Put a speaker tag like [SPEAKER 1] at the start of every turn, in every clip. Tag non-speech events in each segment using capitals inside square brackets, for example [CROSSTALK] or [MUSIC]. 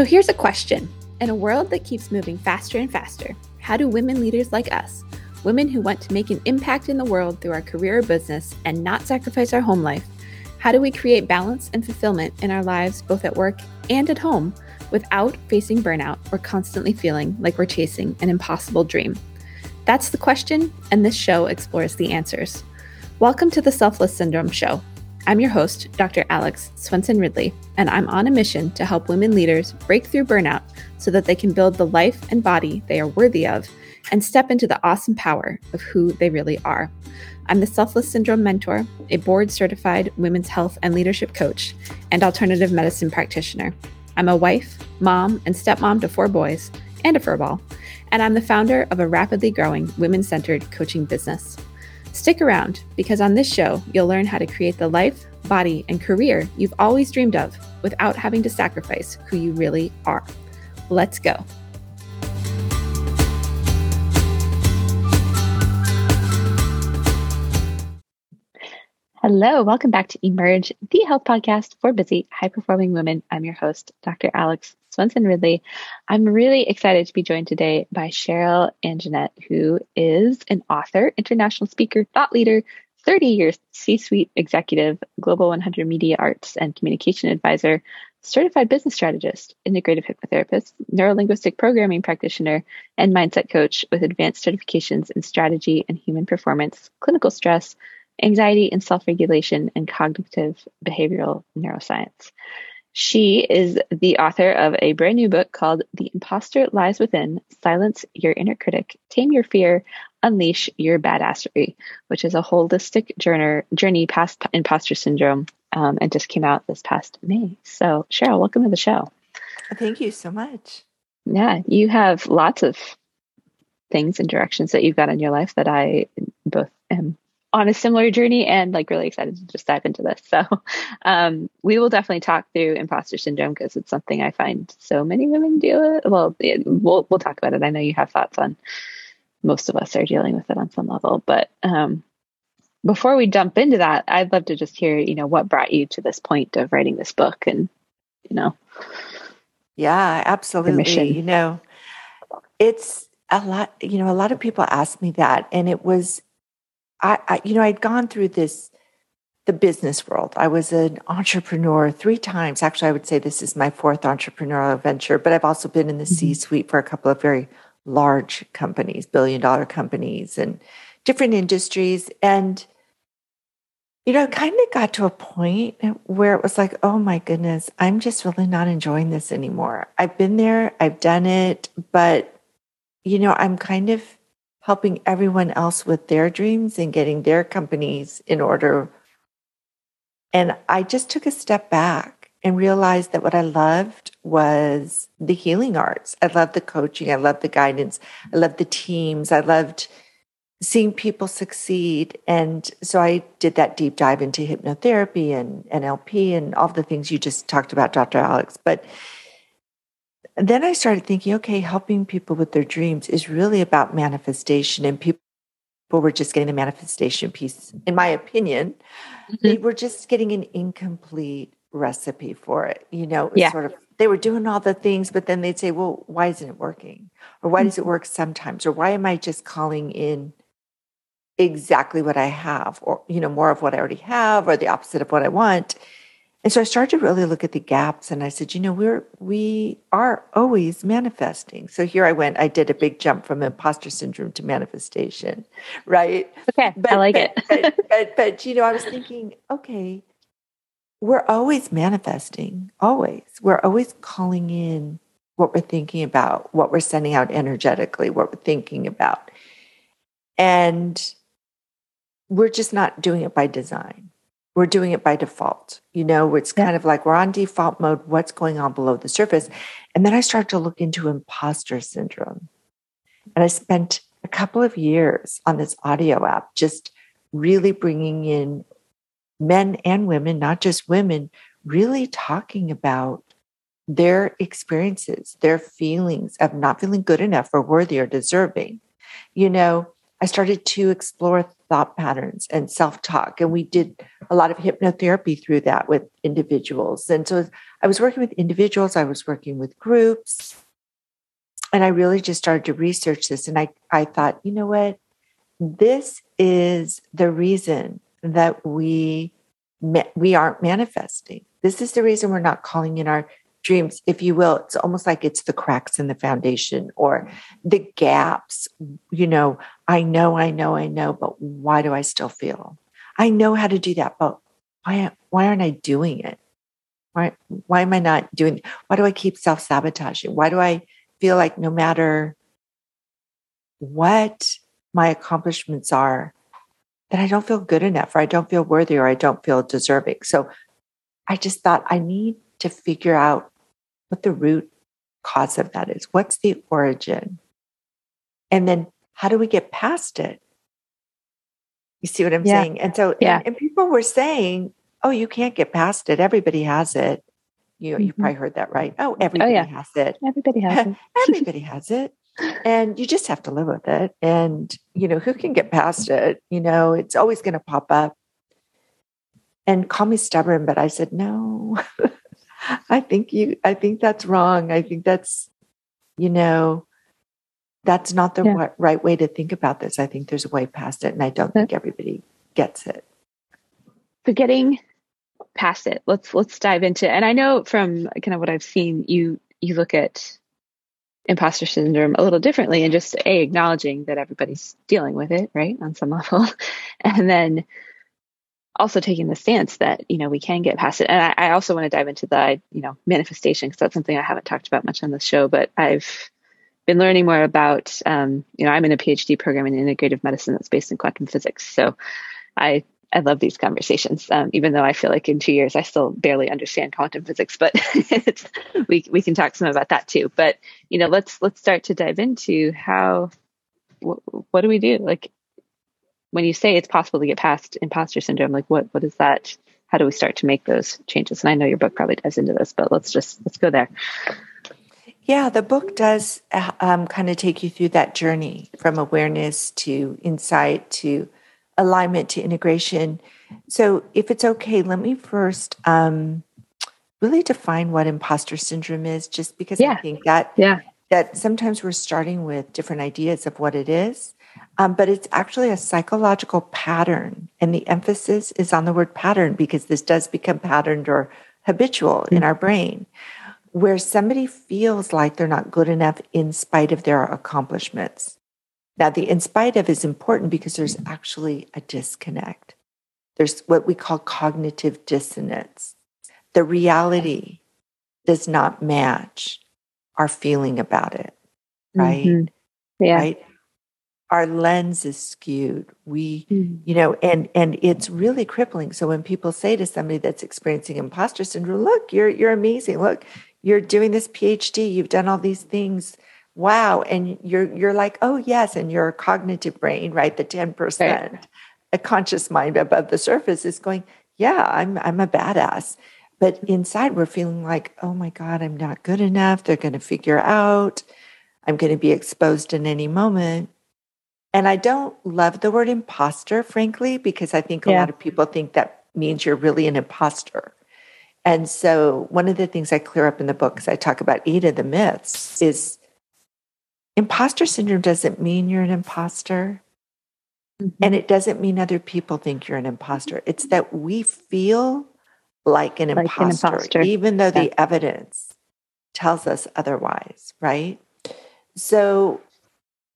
[SPEAKER 1] So here's a question In a world that keeps moving faster and faster, how do women leaders like us, women who want to make an impact in the world through our career or business and not sacrifice our home life, how do we create balance and fulfillment in our lives, both at work and at home, without facing burnout or constantly feeling like we're chasing an impossible dream? That's the question, and this show explores the answers. Welcome to the Selfless Syndrome Show. I'm your host, Dr. Alex Swenson Ridley, and I'm on a mission to help women leaders break through burnout so that they can build the life and body they are worthy of and step into the awesome power of who they really are. I'm the Selfless Syndrome Mentor, a board certified women's health and leadership coach, and alternative medicine practitioner. I'm a wife, mom, and stepmom to four boys and a furball, and I'm the founder of a rapidly growing women centered coaching business. Stick around because on this show, you'll learn how to create the life, body, and career you've always dreamed of without having to sacrifice who you really are. Let's go. Hello, welcome back to Emerge, the health podcast for busy, high performing women. I'm your host, Dr. Alex Swenson Ridley. I'm really excited to be joined today by Cheryl Anjanette, who is an author, international speaker, thought leader, 30 years C suite executive, Global 100 Media Arts and Communication Advisor, certified business strategist, integrative hypnotherapist, neurolinguistic programming practitioner, and mindset coach with advanced certifications in strategy and human performance, clinical stress anxiety and self regulation, and cognitive behavioral neuroscience. She is the author of a brand new book called The Imposter Lies Within Silence Your Inner Critic, Tame Your Fear, Unleash Your Badassery, which is a holistic journey, journey past imposter syndrome um, and just came out this past May. So, Cheryl, welcome to the show.
[SPEAKER 2] Thank you so much.
[SPEAKER 1] Yeah, you have lots of things and directions that you've got in your life that I both am on a similar journey and like really excited to just dive into this. So [LAUGHS] um, we will definitely talk through imposter syndrome because it's something I find so many women deal with. Well, we'll we'll talk about it. I know you have thoughts on most of us are dealing with it on some level, but um, before we jump into that, I'd love to just hear, you know, what brought you to this point of writing this book and, you know.
[SPEAKER 2] Yeah, absolutely. You know, it's a lot, you know, a lot of people ask me that and it was I, I you know, I'd gone through this the business world. I was an entrepreneur three times. Actually, I would say this is my fourth entrepreneurial venture, but I've also been in the mm-hmm. C suite for a couple of very large companies, billion dollar companies, and different industries. And, you know, kind of got to a point where it was like, oh my goodness, I'm just really not enjoying this anymore. I've been there, I've done it, but, you know, I'm kind of helping everyone else with their dreams and getting their companies in order. And I just took a step back and realized that what I loved was the healing arts. I loved the coaching. I loved the guidance. I loved the teams. I loved seeing people succeed. And so I did that deep dive into hypnotherapy and NLP and all the things you just talked about, Dr. Alex. But then I started thinking, okay, helping people with their dreams is really about manifestation, and people were just getting the manifestation piece. In my opinion, mm-hmm. they were just getting an incomplete recipe for it. You know, yeah. sort of they were doing all the things, but then they'd say, well, why isn't it working? Or why mm-hmm. does it work sometimes? Or why am I just calling in exactly what I have, or you know, more of what I already have, or the opposite of what I want? And so I started to really look at the gaps and I said, you know, we're we are always manifesting. So here I went, I did a big jump from imposter syndrome to manifestation, right?
[SPEAKER 1] Okay. But, I like
[SPEAKER 2] but,
[SPEAKER 1] it.
[SPEAKER 2] but, but, but you know, I was thinking, okay, we're always manifesting, always. We're always calling in what we're thinking about, what we're sending out energetically, what we're thinking about. And we're just not doing it by design we're doing it by default. You know, it's kind of like we're on default mode. What's going on below the surface? And then I started to look into imposter syndrome. And I spent a couple of years on this audio app, just really bringing in men and women, not just women, really talking about their experiences, their feelings of not feeling good enough or worthy or deserving. You know, I started to explore thought patterns and self talk. And we did a lot of hypnotherapy through that with individuals. And so I was working with individuals, I was working with groups. And I really just started to research this. And I, I thought, you know what? This is the reason that we we aren't manifesting. This is the reason we're not calling in our dreams, if you will. It's almost like it's the cracks in the foundation or the gaps. You know, I know, I know, I know, but why do I still feel? I know how to do that, but why, why aren't I doing it? Why, why am I not doing? Why do I keep self sabotaging? Why do I feel like no matter what my accomplishments are, that I don't feel good enough, or I don't feel worthy, or I don't feel deserving? So I just thought I need to figure out what the root cause of that is. What's the origin? And then how do we get past it? You see what I'm yeah. saying? And so, yeah. and, and, people were saying, oh, you can't get past it. Everybody has it. You, mm-hmm. you probably heard that right. Oh, everybody oh, yeah. has it.
[SPEAKER 1] Everybody [LAUGHS] has it.
[SPEAKER 2] everybody has it. And you just have to live with it. And, you know, who can get past it? You know, it's always going to pop up. And call me stubborn, but I said, no, [LAUGHS] I think you, I think that's wrong. I think that's, you know, that's not the yeah. right way to think about this. I think there's a way past it. And I don't think everybody gets it.
[SPEAKER 1] So getting past it, let's, let's dive into, it. and I know from kind of what I've seen, you, you look at imposter syndrome a little differently and just a acknowledging that everybody's dealing with it, right. On some [LAUGHS] level. and then also taking the stance that you know we can get past it. And i, I also want to dive into the you know manifestation because that's something i haven't talked about much on the show but i've been learning more about um, you know i'm in a phd program in integrative medicine that's based in quantum physics so i i love these conversations. Um, even though i feel like in two years i still barely understand quantum physics but [LAUGHS] we, we can talk some about that too. But you know let's let's start to dive into how what, what do we do? Like when you say it's possible to get past imposter syndrome, like what what is that? How do we start to make those changes? And I know your book probably dives into this, but let's just let's go there.
[SPEAKER 2] Yeah, the book does uh, um, kind of take you through that journey from awareness to insight to alignment to integration. So, if it's okay, let me first um, really define what imposter syndrome is, just because yeah. I think that yeah. that sometimes we're starting with different ideas of what it is. Um, but it's actually a psychological pattern. And the emphasis is on the word pattern because this does become patterned or habitual mm-hmm. in our brain, where somebody feels like they're not good enough in spite of their accomplishments. Now, the in spite of is important because there's actually a disconnect. There's what we call cognitive dissonance. The reality does not match our feeling about it, right? Mm-hmm. Yeah. Right our lens is skewed. We mm. you know and and it's really crippling. So when people say to somebody that's experiencing imposter syndrome look you're you're amazing. Look you're doing this phd you've done all these things. Wow. And you're you're like oh yes. And your cognitive brain right the 10% right. a conscious mind above the surface is going yeah i'm i'm a badass. But inside we're feeling like oh my god i'm not good enough. They're going to figure out. I'm going to be exposed in any moment and I don't love the word imposter, frankly, because I think a yeah. lot of people think that means you're really an imposter. And so, one of the things I clear up in the book, as I talk about eight of the myths, is imposter syndrome doesn't mean you're an imposter. Mm-hmm. And it doesn't mean other people think you're an imposter. It's that we feel like an, like imposter, an imposter, even though yeah. the evidence tells us otherwise, right? So,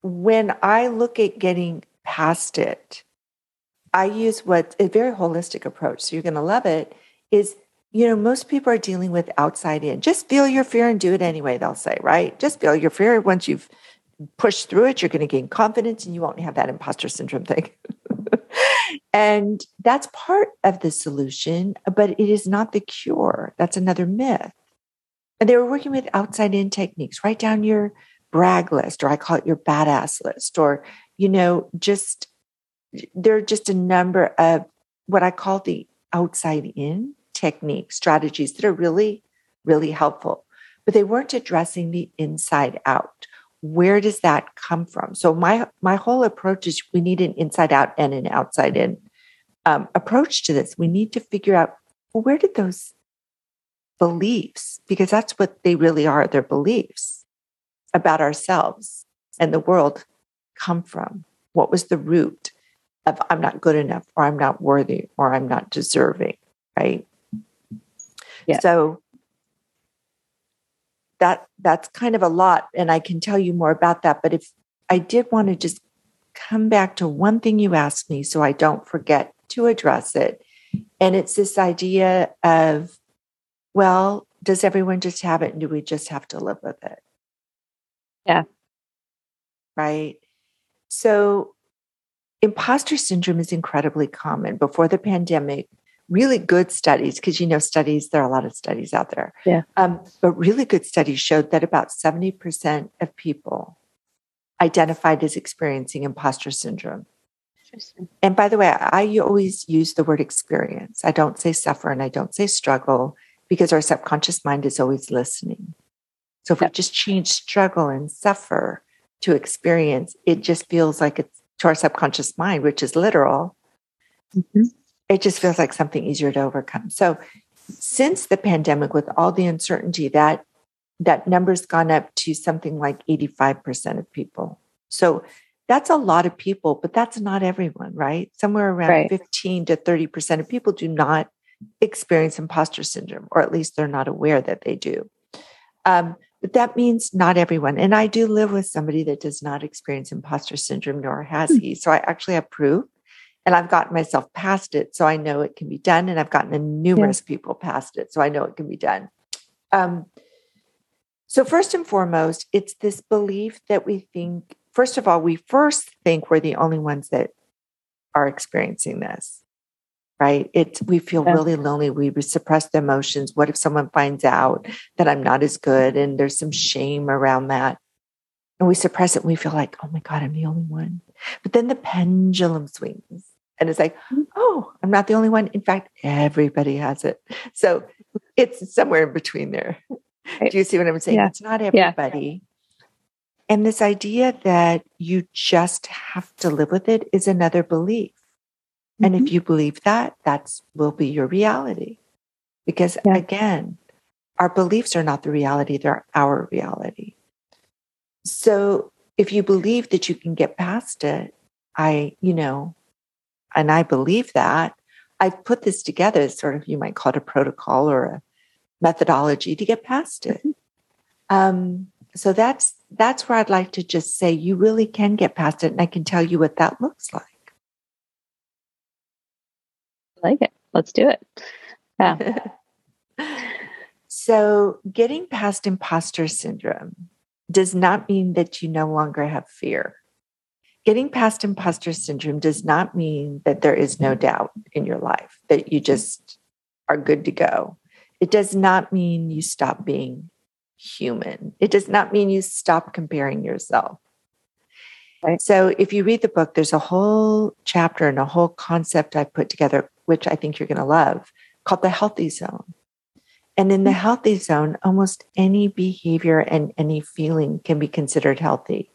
[SPEAKER 2] when I look at getting past it, I use what a very holistic approach. So you're going to love it. Is you know most people are dealing with outside in. Just feel your fear and do it anyway. They'll say right. Just feel your fear. Once you've pushed through it, you're going to gain confidence, and you won't have that imposter syndrome thing. [LAUGHS] and that's part of the solution, but it is not the cure. That's another myth. And they were working with outside in techniques. Write down your brag list, or I call it your badass list, or, you know, just there are just a number of what I call the outside in techniques, strategies that are really, really helpful. But they weren't addressing the inside out. where does that come from? So my my whole approach is we need an inside out and an outside in um, approach to this. We need to figure out well, where did those beliefs, because that's what they really are, their beliefs about ourselves and the world come from? What was the root of I'm not good enough or I'm not worthy or I'm not deserving, right? Yeah. So that that's kind of a lot and I can tell you more about that, but if I did want to just come back to one thing you asked me so I don't forget to address it. And it's this idea of well, does everyone just have it and do we just have to live with it?
[SPEAKER 1] Yeah.
[SPEAKER 2] Right. So, imposter syndrome is incredibly common. Before the pandemic, really good studies, because you know, studies, there are a lot of studies out there.
[SPEAKER 1] Yeah.
[SPEAKER 2] Um, but really good studies showed that about 70% of people identified as experiencing imposter syndrome. And by the way, I always use the word experience. I don't say suffer and I don't say struggle because our subconscious mind is always listening. So if we just change struggle and suffer to experience, it just feels like it's to our subconscious mind, which is literal. Mm-hmm. It just feels like something easier to overcome. So since the pandemic, with all the uncertainty, that that number's gone up to something like 85% of people. So that's a lot of people, but that's not everyone, right? Somewhere around right. 15 to 30% of people do not experience imposter syndrome, or at least they're not aware that they do. Um, but that means not everyone. And I do live with somebody that does not experience imposter syndrome, nor has hmm. he. So I actually have proof and I've gotten myself past it. So I know it can be done. And I've gotten numerous yeah. people past it. So I know it can be done. Um, so, first and foremost, it's this belief that we think, first of all, we first think we're the only ones that are experiencing this right? It's we feel yeah. really lonely. We suppress the emotions. What if someone finds out that I'm not as good? And there's some shame around that. And we suppress it and we feel like, oh my God, I'm the only one. But then the pendulum swings and it's like, mm-hmm. oh, I'm not the only one. In fact, everybody has it. So it's somewhere in between there. Right. Do you see what I'm saying? Yeah. It's not everybody. Yeah. And this idea that you just have to live with it is another belief. And mm-hmm. if you believe that, that's will be your reality. Because yeah. again, our beliefs are not the reality, they're our reality. So if you believe that you can get past it, I, you know, and I believe that, I've put this together as sort of, you might call it a protocol or a methodology to get past it. Mm-hmm. Um, so that's that's where I'd like to just say you really can get past it, and I can tell you what that looks like
[SPEAKER 1] like it. Let's do it. Yeah. [LAUGHS]
[SPEAKER 2] so, getting past imposter syndrome does not mean that you no longer have fear. Getting past imposter syndrome does not mean that there is no doubt in your life, that you just are good to go. It does not mean you stop being human. It does not mean you stop comparing yourself. Right. So if you read the book, there's a whole chapter and a whole concept I put together, which I think you're going to love, called the healthy zone. And in the mm. healthy zone, almost any behavior and any feeling can be considered healthy.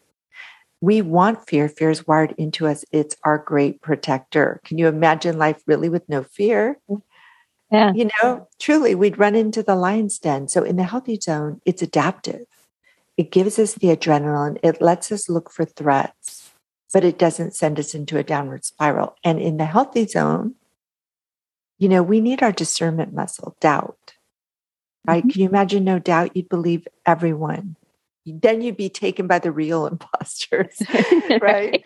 [SPEAKER 2] We want fear. Fear is wired into us. It's our great protector. Can you imagine life really with no fear?
[SPEAKER 1] Yeah.
[SPEAKER 2] You know, truly, we'd run into the lion's den. So in the healthy zone, it's adaptive. It gives us the adrenaline, it lets us look for threats, but it doesn't send us into a downward spiral. And in the healthy zone, you know, we need our discernment muscle, doubt, right? Mm-hmm. Can you imagine no doubt? You'd believe everyone. Then you'd be taken by the real [LAUGHS] imposters, [LAUGHS] right?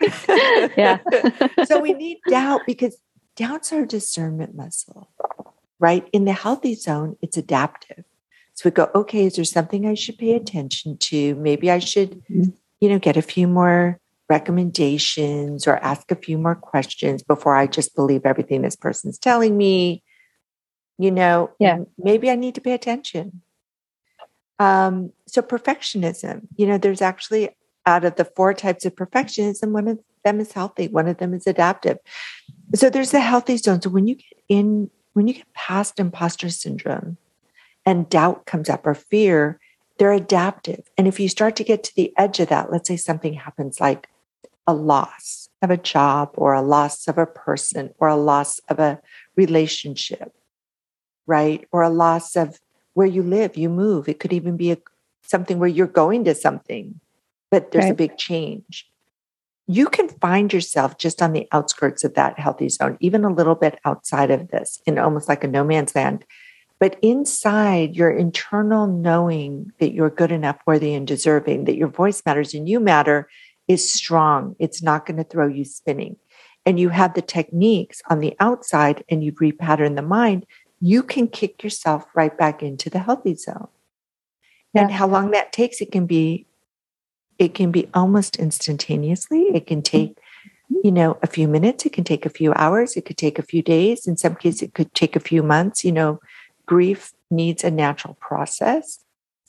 [SPEAKER 1] yeah. [LAUGHS]
[SPEAKER 2] so we need doubt because doubt's our discernment muscle, right? In the healthy zone, it's adaptive. So we go, okay, is there something I should pay attention to? Maybe I should, mm-hmm. you know, get a few more recommendations or ask a few more questions before I just believe everything this person's telling me. You know,
[SPEAKER 1] yeah.
[SPEAKER 2] maybe I need to pay attention. Um, so perfectionism, you know, there's actually out of the four types of perfectionism, one of them is healthy, one of them is adaptive. So there's a healthy zone. So when you get in, when you get past imposter syndrome, and doubt comes up or fear, they're adaptive. And if you start to get to the edge of that, let's say something happens like a loss of a job or a loss of a person or a loss of a relationship, right? Or a loss of where you live, you move. It could even be a, something where you're going to something, but there's right. a big change. You can find yourself just on the outskirts of that healthy zone, even a little bit outside of this, in almost like a no man's land. But inside your internal knowing that you're good enough, worthy, and deserving, that your voice matters and you matter is strong. It's not going to throw you spinning. And you have the techniques on the outside and you've repatterned the mind, you can kick yourself right back into the healthy zone. Yeah. And how long that takes, it can be, it can be almost instantaneously. It can mm-hmm. take, you know, a few minutes. It can take a few hours. It could take a few days. In some cases, it could take a few months. You know, grief needs a natural process.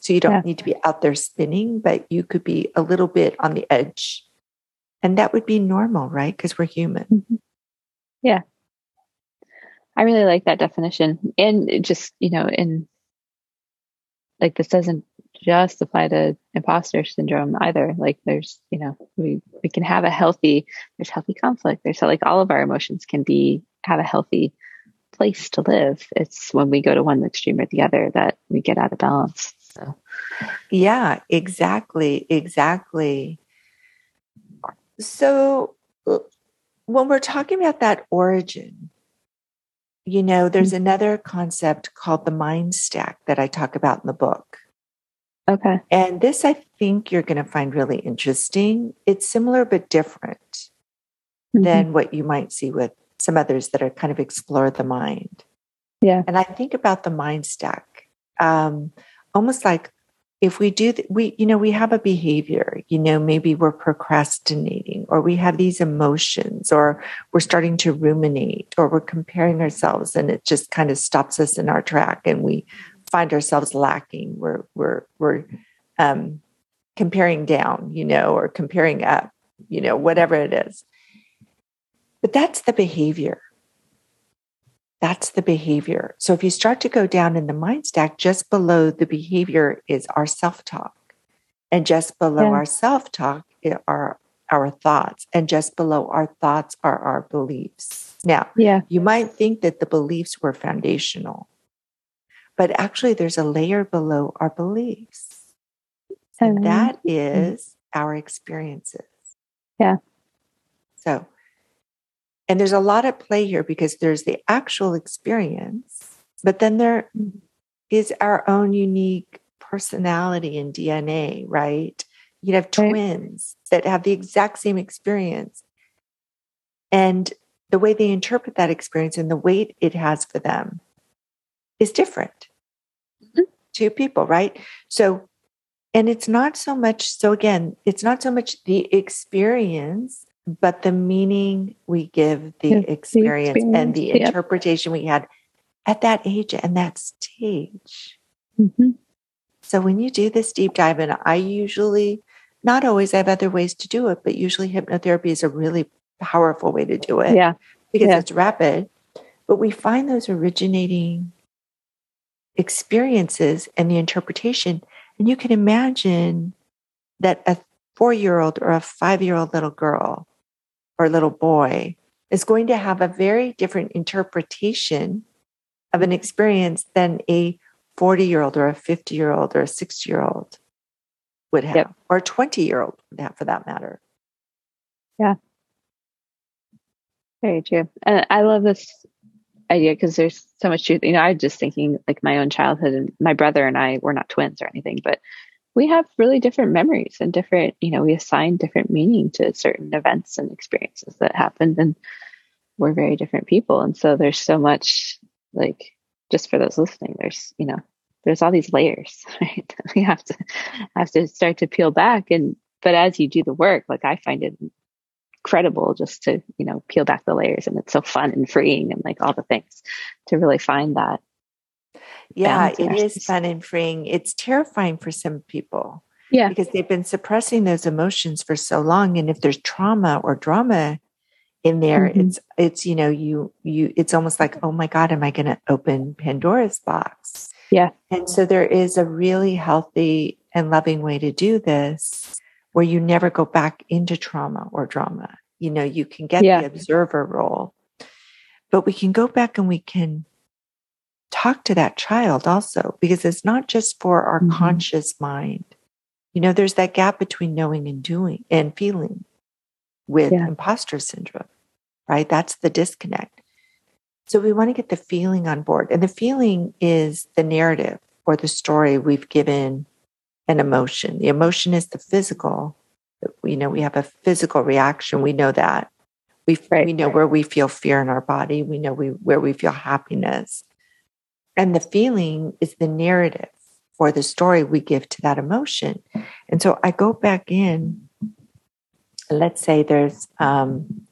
[SPEAKER 2] So you don't yeah. need to be out there spinning, but you could be a little bit on the edge. And that would be normal, right? Because we're human. Mm-hmm.
[SPEAKER 1] Yeah. I really like that definition. And just, you know, in like this doesn't just apply to imposter syndrome either. Like there's, you know, we we can have a healthy, there's healthy conflict. There's like all of our emotions can be have a healthy place to live. It's when we go to one extreme or the other that we get out of balance. So
[SPEAKER 2] yeah, exactly, exactly. So uh, when we're talking about that origin, you know, there's mm-hmm. another concept called the mind stack that I talk about in the book.
[SPEAKER 1] Okay.
[SPEAKER 2] And this I think you're going to find really interesting. It's similar but different mm-hmm. than what you might see with some others that are kind of explore the mind.
[SPEAKER 1] Yeah.
[SPEAKER 2] And I think about the mind stack um, almost like if we do th- we you know we have a behavior you know maybe we're procrastinating or we have these emotions or we're starting to ruminate or we're comparing ourselves and it just kind of stops us in our track and we find ourselves lacking. We're we're we're um, comparing down you know or comparing up you know whatever it is. But that's the behavior that's the behavior. So if you start to go down in the mind stack, just below the behavior is our self talk. And just below yeah. our self talk are our thoughts. And just below our thoughts are our beliefs. Now,
[SPEAKER 1] yeah.
[SPEAKER 2] you might think that the beliefs were foundational, but actually, there's a layer below our beliefs. And that is our experiences.
[SPEAKER 1] Yeah.
[SPEAKER 2] So and there's a lot at play here because there's the actual experience, but then there is our own unique personality and DNA, right? You'd have twins right. that have the exact same experience. And the way they interpret that experience and the weight it has for them is different. Mm-hmm. Two people, right? So, and it's not so much, so again, it's not so much the experience but the meaning we give the, yeah, experience, the experience, and the yeah. interpretation we had at that age and that stage. Mm-hmm. So when you do this deep dive, and I usually, not always, I have other ways to do it, but usually hypnotherapy is a really powerful way to do it.
[SPEAKER 1] Yeah.
[SPEAKER 2] Because
[SPEAKER 1] yeah.
[SPEAKER 2] it's rapid. But we find those originating experiences and the interpretation. And you can imagine that a four year old or a five year old little girl or little boy is going to have a very different interpretation of an experience than a 40 year old or a 50 year old or a 60 year old would have, yep. or a 20 year old would have for that matter.
[SPEAKER 1] Yeah. Very true. And I love this idea because there's so much truth. You know, I was just thinking like my own childhood and my brother and I were not twins or anything, but we have really different memories and different, you know, we assign different meaning to certain events and experiences that happened and we're very different people. And so there's so much like just for those listening, there's, you know, there's all these layers, [LAUGHS] right? [LAUGHS] we have to have to start to peel back and but as you do the work, like I find it incredible just to, you know, peel back the layers and it's so fun and freeing and like all the things to really find that
[SPEAKER 2] yeah, it is fun and freeing. It's terrifying for some people.
[SPEAKER 1] Yeah.
[SPEAKER 2] Because they've been suppressing those emotions for so long. And if there's trauma or drama in there, mm-hmm. it's it's, you know, you you it's almost like, oh my God, am I gonna open Pandora's box?
[SPEAKER 1] Yeah.
[SPEAKER 2] And so there is a really healthy and loving way to do this where you never go back into trauma or drama. You know, you can get yeah. the observer role, but we can go back and we can talk to that child also, because it's not just for our mm-hmm. conscious mind. You know, there's that gap between knowing and doing and feeling with yeah. imposter syndrome, right? That's the disconnect. So we want to get the feeling on board. And the feeling is the narrative or the story we've given an emotion. The emotion is the physical. You know, we have a physical reaction. We know that. We, right, we know right. where we feel fear in our body. We know we, where we feel happiness. And the feeling is the narrative for the story we give to that emotion. And so I go back in. Let's say there's, um,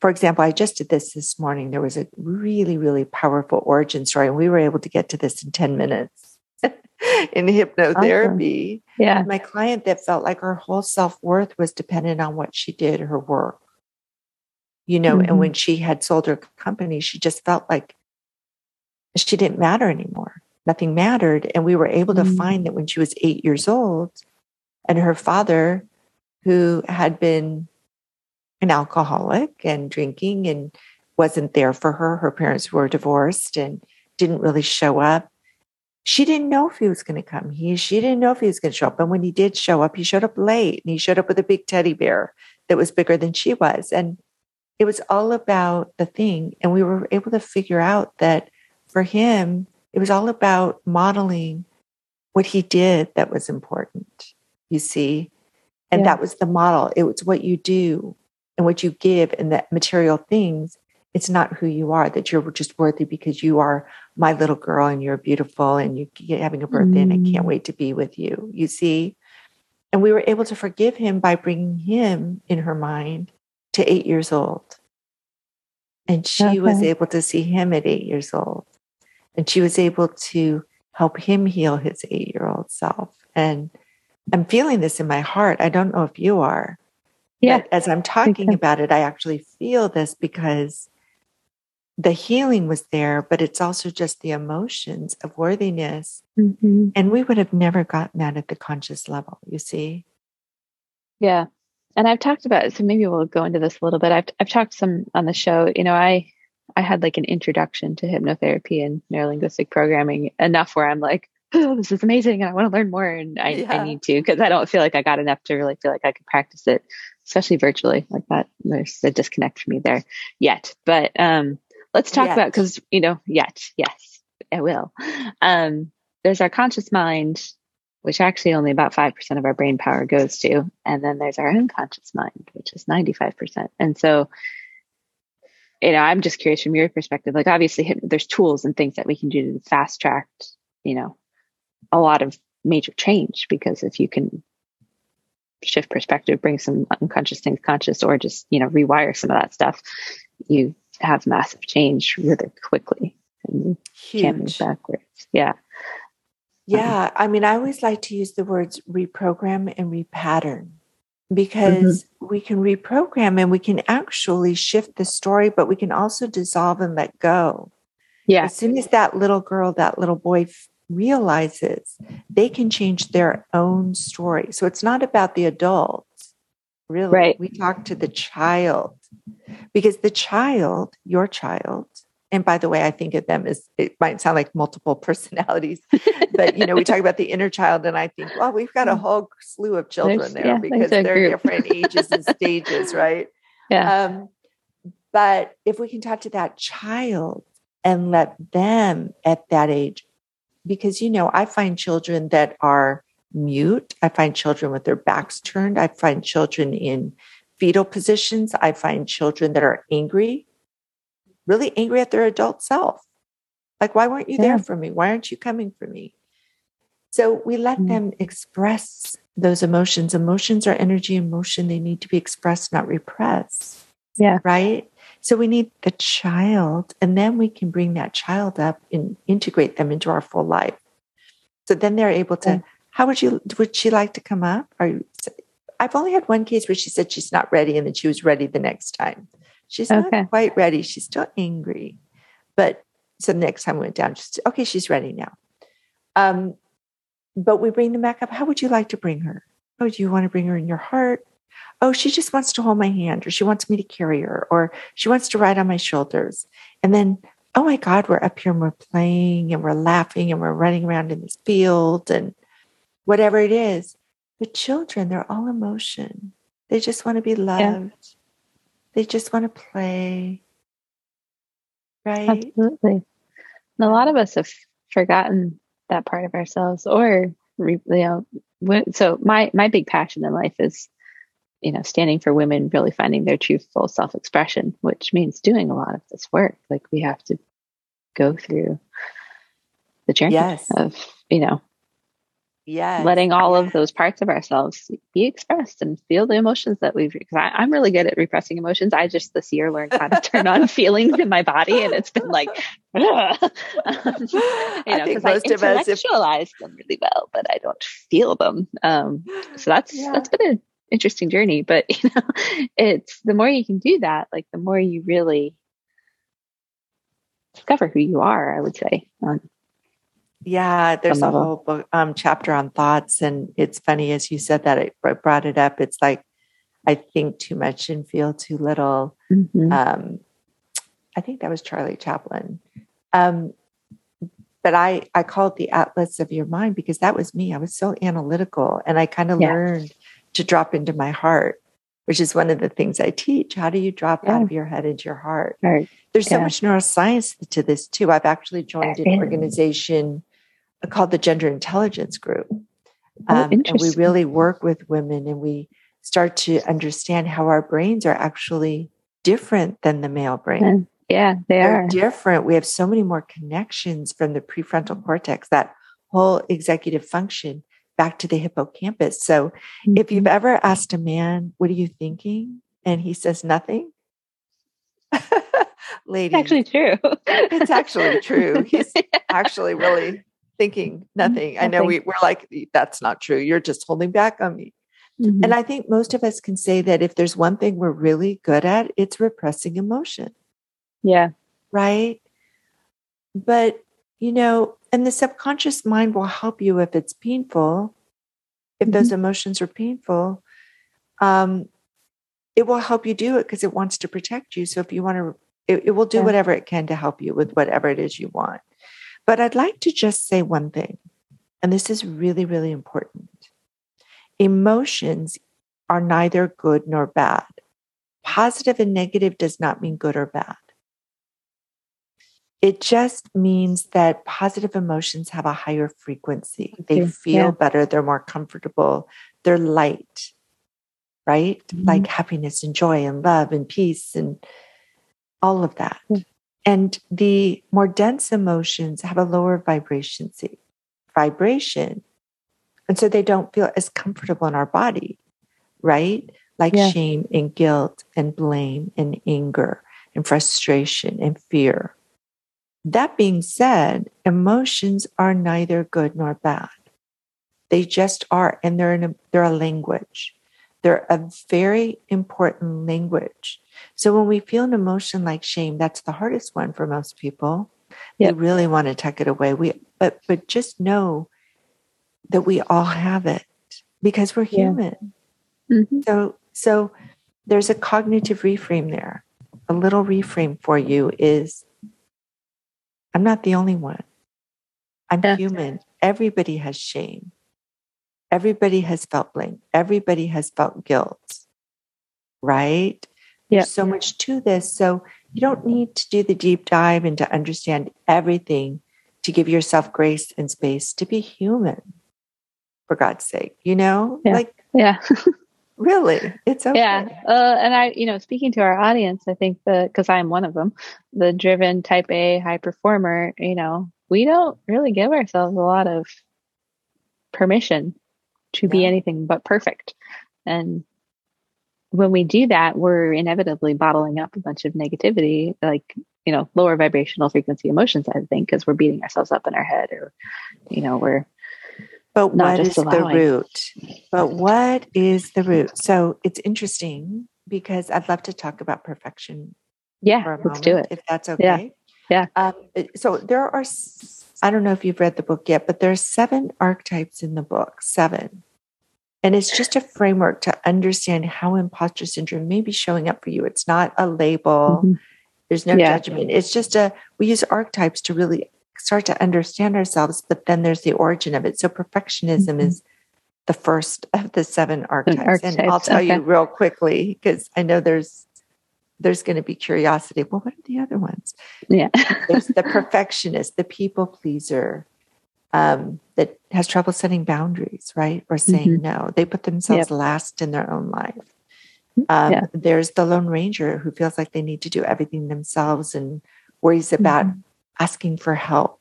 [SPEAKER 2] for example, I just did this this morning. There was a really, really powerful origin story, and we were able to get to this in 10 minutes [LAUGHS] in hypnotherapy.
[SPEAKER 1] Awesome. Yeah.
[SPEAKER 2] My client that felt like her whole self worth was dependent on what she did, her work. You know, mm-hmm. and when she had sold her company, she just felt like she didn't matter anymore. Nothing mattered. And we were able to mm. find that when she was eight years old, and her father, who had been an alcoholic and drinking and wasn't there for her, her parents were divorced and didn't really show up. She didn't know if he was going to come. He, she didn't know if he was going to show up. And when he did show up, he showed up late and he showed up with a big teddy bear that was bigger than she was. And it was all about the thing. And we were able to figure out that for him, it was all about modeling what he did that was important, you see? And yeah. that was the model. It was what you do and what you give and the material things. It's not who you are, that you're just worthy because you are my little girl and you're beautiful and you're having a birthday mm. and I can't mm. wait to be with you, you see? And we were able to forgive him by bringing him in her mind to eight years old. And she okay. was able to see him at eight years old and she was able to help him heal his eight year old self. And I'm feeling this in my heart. I don't know if you are.
[SPEAKER 1] Yeah.
[SPEAKER 2] But as I'm talking about it, I actually feel this because the healing was there, but it's also just the emotions of worthiness. Mm-hmm. And we would have never gotten that at the conscious level, you see?
[SPEAKER 1] Yeah. And I've talked about it, so maybe we'll go into this a little bit. I've I've talked some on the show. You know, I I had like an introduction to hypnotherapy and neurolinguistic programming enough where I'm like, oh, this is amazing and I want to learn more and I, yeah. I need to because I don't feel like I got enough to really feel like I could practice it, especially virtually like that. There's a disconnect for me there yet. But um, let's talk yet. about because you know, yet, yes, I will. Um, there's our conscious mind, which actually only about 5% of our brain power goes to. And then there's our unconscious mind, which is 95%. And so you know, I'm just curious from your perspective. Like, obviously, there's tools and things that we can do to fast track, you know, a lot of major change. Because if you can shift perspective, bring some unconscious things conscious, or just you know rewire some of that stuff, you have massive change really quickly. And
[SPEAKER 2] Huge. can't move
[SPEAKER 1] backwards. Yeah.
[SPEAKER 2] Yeah. Um, I mean, I always like to use the words reprogram and repattern because mm-hmm. we can reprogram and we can actually shift the story, but we can also dissolve and let go.
[SPEAKER 1] Yeah.
[SPEAKER 2] As soon as that little girl, that little boy f- realizes they can change their own story. So it's not about the adults, really.
[SPEAKER 1] Right.
[SPEAKER 2] We talk to the child because the child, your child, and by the way, I think of them as it might sound like multiple [LAUGHS] personalities, but you know, we talk about the inner child, and I think, well, we've got a mm. whole slew of children there's, there yeah, because they're group. different ages and [LAUGHS] stages, right?
[SPEAKER 1] Yeah. Um,
[SPEAKER 2] but if we can talk to that child and let them at that age, because you know, I find children that are mute, I find children with their backs turned, I find children in fetal positions, I find children that are angry really angry at their adult self. Like, why weren't you yeah. there for me? Why aren't you coming for me? So we let mm-hmm. them express those emotions. Emotions are energy emotion. They need to be expressed, not repressed.
[SPEAKER 1] Yeah.
[SPEAKER 2] Right. So we need the child, and then we can bring that child up and integrate them into our full life. So then they're able to. Yeah. How would you? Would she like to come up? Are you? I've only had one case where she said she's not ready, and then she was ready the next time. She's okay. not quite ready. She's still angry. But so the next time we went down, she's okay, she's ready now. Um, but we bring them back up. How would you like to bring her? Oh, do you want to bring her in your heart? Oh, she just wants to hold my hand, or she wants me to carry her, or she wants to ride on my shoulders. And then, oh my God, we're up here and we're playing and we're laughing and we're running around in this field and whatever it is. But children, they're all emotion. They just want to be loved. Yeah. They just want to play. Right?
[SPEAKER 1] Absolutely. And a lot of us have forgotten that part of ourselves or you know so my my big passion in life is you know standing for women really finding their true full self-expression which means doing a lot of this work like we have to go through the journey yes. of you know
[SPEAKER 2] yeah
[SPEAKER 1] letting all of those parts of ourselves be expressed and feel the emotions that we've because I, am really good at repressing emotions. I just this year learned how to turn on [LAUGHS] feelings in my body and it's been like [LAUGHS] um, you know because I, I intellectualize if- them really well but i don't feel them. Um, so that's yeah. that's been an interesting journey but [LAUGHS] you know it's the more you can do that like the more you really discover who you are i would say um,
[SPEAKER 2] yeah, there's a whole book, um, chapter on thoughts, and it's funny as you said that I brought it up. It's like I think too much and feel too little. Mm-hmm. Um, I think that was Charlie Chaplin. Um, but I I call it the atlas of your mind because that was me. I was so analytical, and I kind of yeah. learned to drop into my heart, which is one of the things I teach. How do you drop yeah. out of your head into your heart? Right. There's so yeah. much neuroscience to this too. I've actually joined an organization called the Gender Intelligence Group. Oh, um, and we really work with women and we start to understand how our brains are actually different than the male brain.
[SPEAKER 1] Yeah, they
[SPEAKER 2] They're
[SPEAKER 1] are
[SPEAKER 2] different. We have so many more connections from the prefrontal cortex, that whole executive function, back to the hippocampus. So mm-hmm. if you've ever asked a man, What are you thinking? and he says nothing, [LAUGHS] lady.
[SPEAKER 1] It's Actually, true.
[SPEAKER 2] it's actually true. [LAUGHS] He's yeah. actually really thinking nothing. I know we, we're like, that's not true. You're just holding back on me. Mm-hmm. And I think most of us can say that if there's one thing we're really good at, it's repressing emotion.
[SPEAKER 1] Yeah.
[SPEAKER 2] Right. But, you know, and the subconscious mind will help you if it's painful, if mm-hmm. those emotions are painful. Um, it will help you do it because it wants to protect you. So if you want to, it, it will do yeah. whatever it can to help you with whatever it is you want. But I'd like to just say one thing, and this is really, really important. Emotions are neither good nor bad. Positive and negative does not mean good or bad. It just means that positive emotions have a higher frequency. They feel yeah. better, they're more comfortable, they're light, right? Mm-hmm. Like happiness and joy and love and peace and all of that. And the more dense emotions have a lower vibration vibration. And so they don't feel as comfortable in our body, right? Like yeah. shame and guilt and blame and anger and frustration and fear. That being said, emotions are neither good nor bad. They just are, and they're, in a, they're a language. They're a very important language so when we feel an emotion like shame, that's the hardest one for most people. Yep. They really want to tuck it away. We but but just know that we all have it because we're human. Yeah. Mm-hmm. So so there's a cognitive reframe there. A little reframe for you is I'm not the only one. I'm yeah. human. Everybody has shame. Everybody has felt blame. Everybody has felt guilt. Right? There's so much to this. So you don't need to do the deep dive and to understand everything to give yourself grace and space to be human, for God's sake, you know?
[SPEAKER 1] Yeah.
[SPEAKER 2] Like,
[SPEAKER 1] yeah. [LAUGHS]
[SPEAKER 2] really, it's okay.
[SPEAKER 1] Yeah. Uh, and I, you know, speaking to our audience, I think that because I'm one of them, the driven type A high performer, you know, we don't really give ourselves a lot of permission to yeah. be anything but perfect. And when we do that, we're inevitably bottling up a bunch of negativity, like, you know, lower vibrational frequency emotions, I think, because we're beating ourselves up in our head or, you know, we're.
[SPEAKER 2] But what is allowing. the root? But what is the root? So it's interesting because I'd love to talk about perfection.
[SPEAKER 1] Yeah, let's moment, do it.
[SPEAKER 2] If that's okay.
[SPEAKER 1] Yeah. yeah.
[SPEAKER 2] Um, so there are I don't know if you've read the book yet, but there are seven archetypes in the book, seven. And it's just a framework to understand how imposter syndrome may be showing up for you. It's not a label, mm-hmm. there's no yeah. judgment. It's just a, we use archetypes to really start to understand ourselves, but then there's the origin of it. So perfectionism mm-hmm. is the first of the seven archetypes. archetypes and I'll tell okay. you real quickly because I know there's there's going to be curiosity. Well, what are the other ones?
[SPEAKER 3] Yeah.
[SPEAKER 2] there's the [LAUGHS] perfectionist, the people pleaser, um, that has trouble setting boundaries, right? Or saying mm-hmm. no. They put themselves yep. last in their own life. Mm-hmm. Um, yeah. There's the lone ranger who feels like they need to do everything themselves and worries about mm-hmm. asking for help,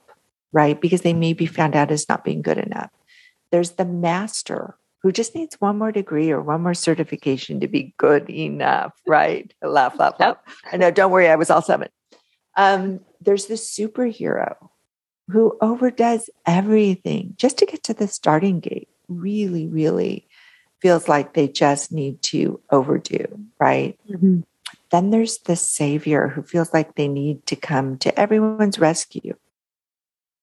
[SPEAKER 2] right? Because they may be found out as not being good enough. There's the master who just needs one more degree or one more certification to be good enough, right? laugh, laugh, laugh. I know, don't worry, I was all seven. Um, there's the superhero who overdoes everything just to get to the starting gate, really, really feels like they just need to overdo, right? Mm-hmm. Then there's the savior who feels like they need to come to everyone's rescue,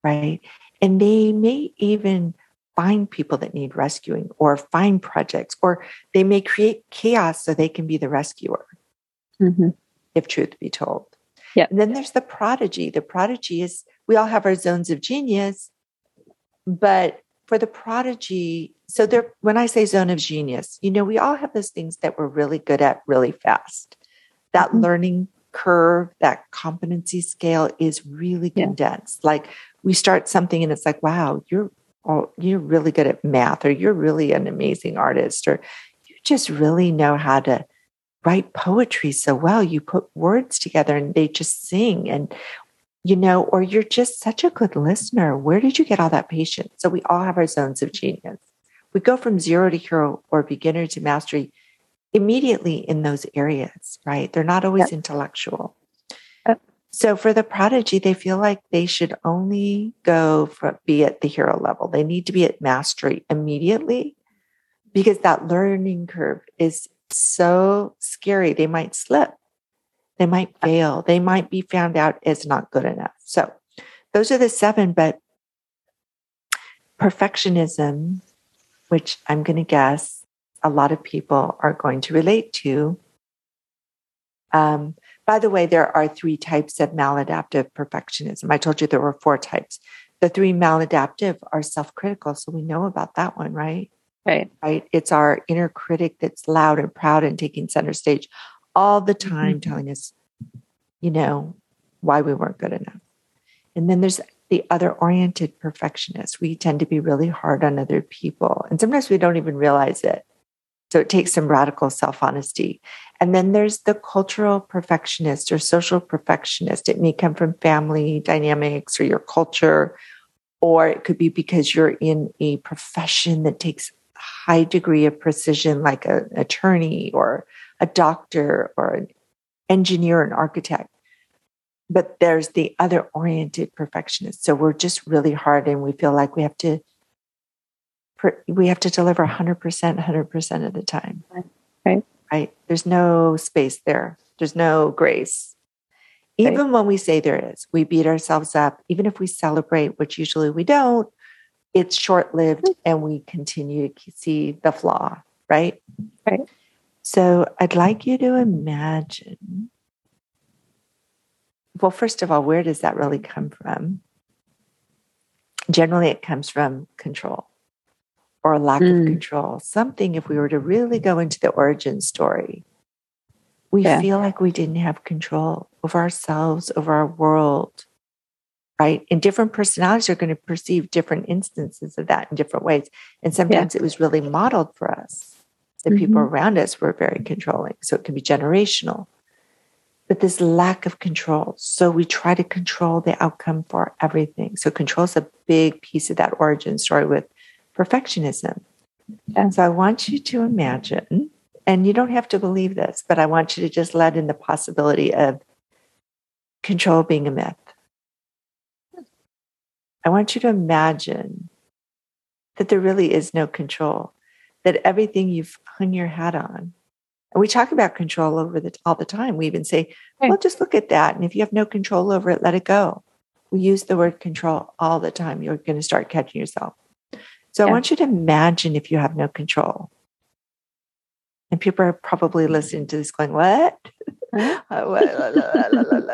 [SPEAKER 2] right? And they may even find people that need rescuing or find projects, or they may create chaos so they can be the rescuer, mm-hmm. if truth be told.
[SPEAKER 3] Yeah.
[SPEAKER 2] And then there's the prodigy. The prodigy is we all have our zones of genius, but for the prodigy, so there when I say zone of genius, you know, we all have those things that we're really good at really fast. That mm-hmm. learning curve, that competency scale is really condensed. Like we start something and it's like, wow, you're oh, you're really good at math, or you're really an amazing artist, or you just really know how to write poetry so well. You put words together and they just sing. And, you know, or you're just such a good listener. Where did you get all that patience? So we all have our zones of genius. We go from zero to hero or beginner to mastery immediately in those areas, right? They're not always yep. intellectual. So for the prodigy, they feel like they should only go for be at the hero level. They need to be at mastery immediately because that learning curve is so scary. They might slip. They might fail. They might be found out as not good enough. So those are the seven, but perfectionism, which I'm going to guess a lot of people are going to relate to. Um, by the way, there are three types of maladaptive perfectionism. I told you there were four types. The three maladaptive are self critical. So we know about that one, right?
[SPEAKER 3] Right.
[SPEAKER 2] Right. It's our inner critic that's loud and proud and taking center stage all the time, mm-hmm. telling us, you know, why we weren't good enough. And then there's the other oriented perfectionist. We tend to be really hard on other people. And sometimes we don't even realize it. So it takes some radical self honesty. And then there's the cultural perfectionist or social perfectionist. It may come from family dynamics or your culture, or it could be because you're in a profession that takes a high degree of precision, like an attorney or a doctor or an engineer, an architect. But there's the other oriented perfectionist. So we're just really hard and we feel like we have to we have to deliver 100% 100% of the time.
[SPEAKER 3] Right.
[SPEAKER 2] Right. There's no space there. There's no grace. Even right. when we say there is we beat ourselves up. Even if we celebrate which usually we don't it's short-lived mm-hmm. and we continue to see the flaw right?
[SPEAKER 3] Right
[SPEAKER 2] so i'd like you to imagine well first of all where does that really come from generally it comes from control or lack mm. of control. Something, if we were to really go into the origin story, we yeah. feel like we didn't have control over ourselves, over our world, right? And different personalities are going to perceive different instances of that in different ways. And sometimes yeah. it was really modeled for us. The mm-hmm. people around us were very controlling. So it can be generational. But this lack of control. So we try to control the outcome for everything. So control is a big piece of that origin story with perfectionism. And so I want you to imagine, and you don't have to believe this, but I want you to just let in the possibility of control being a myth. I want you to imagine that there really is no control, that everything you've hung your hat on, and we talk about control over the all the time. We even say, well, just look at that. And if you have no control over it, let it go. we use the word control all the time, you're going to start catching yourself. So yeah. I want you to imagine if you have no control. And people are probably listening to this going, What?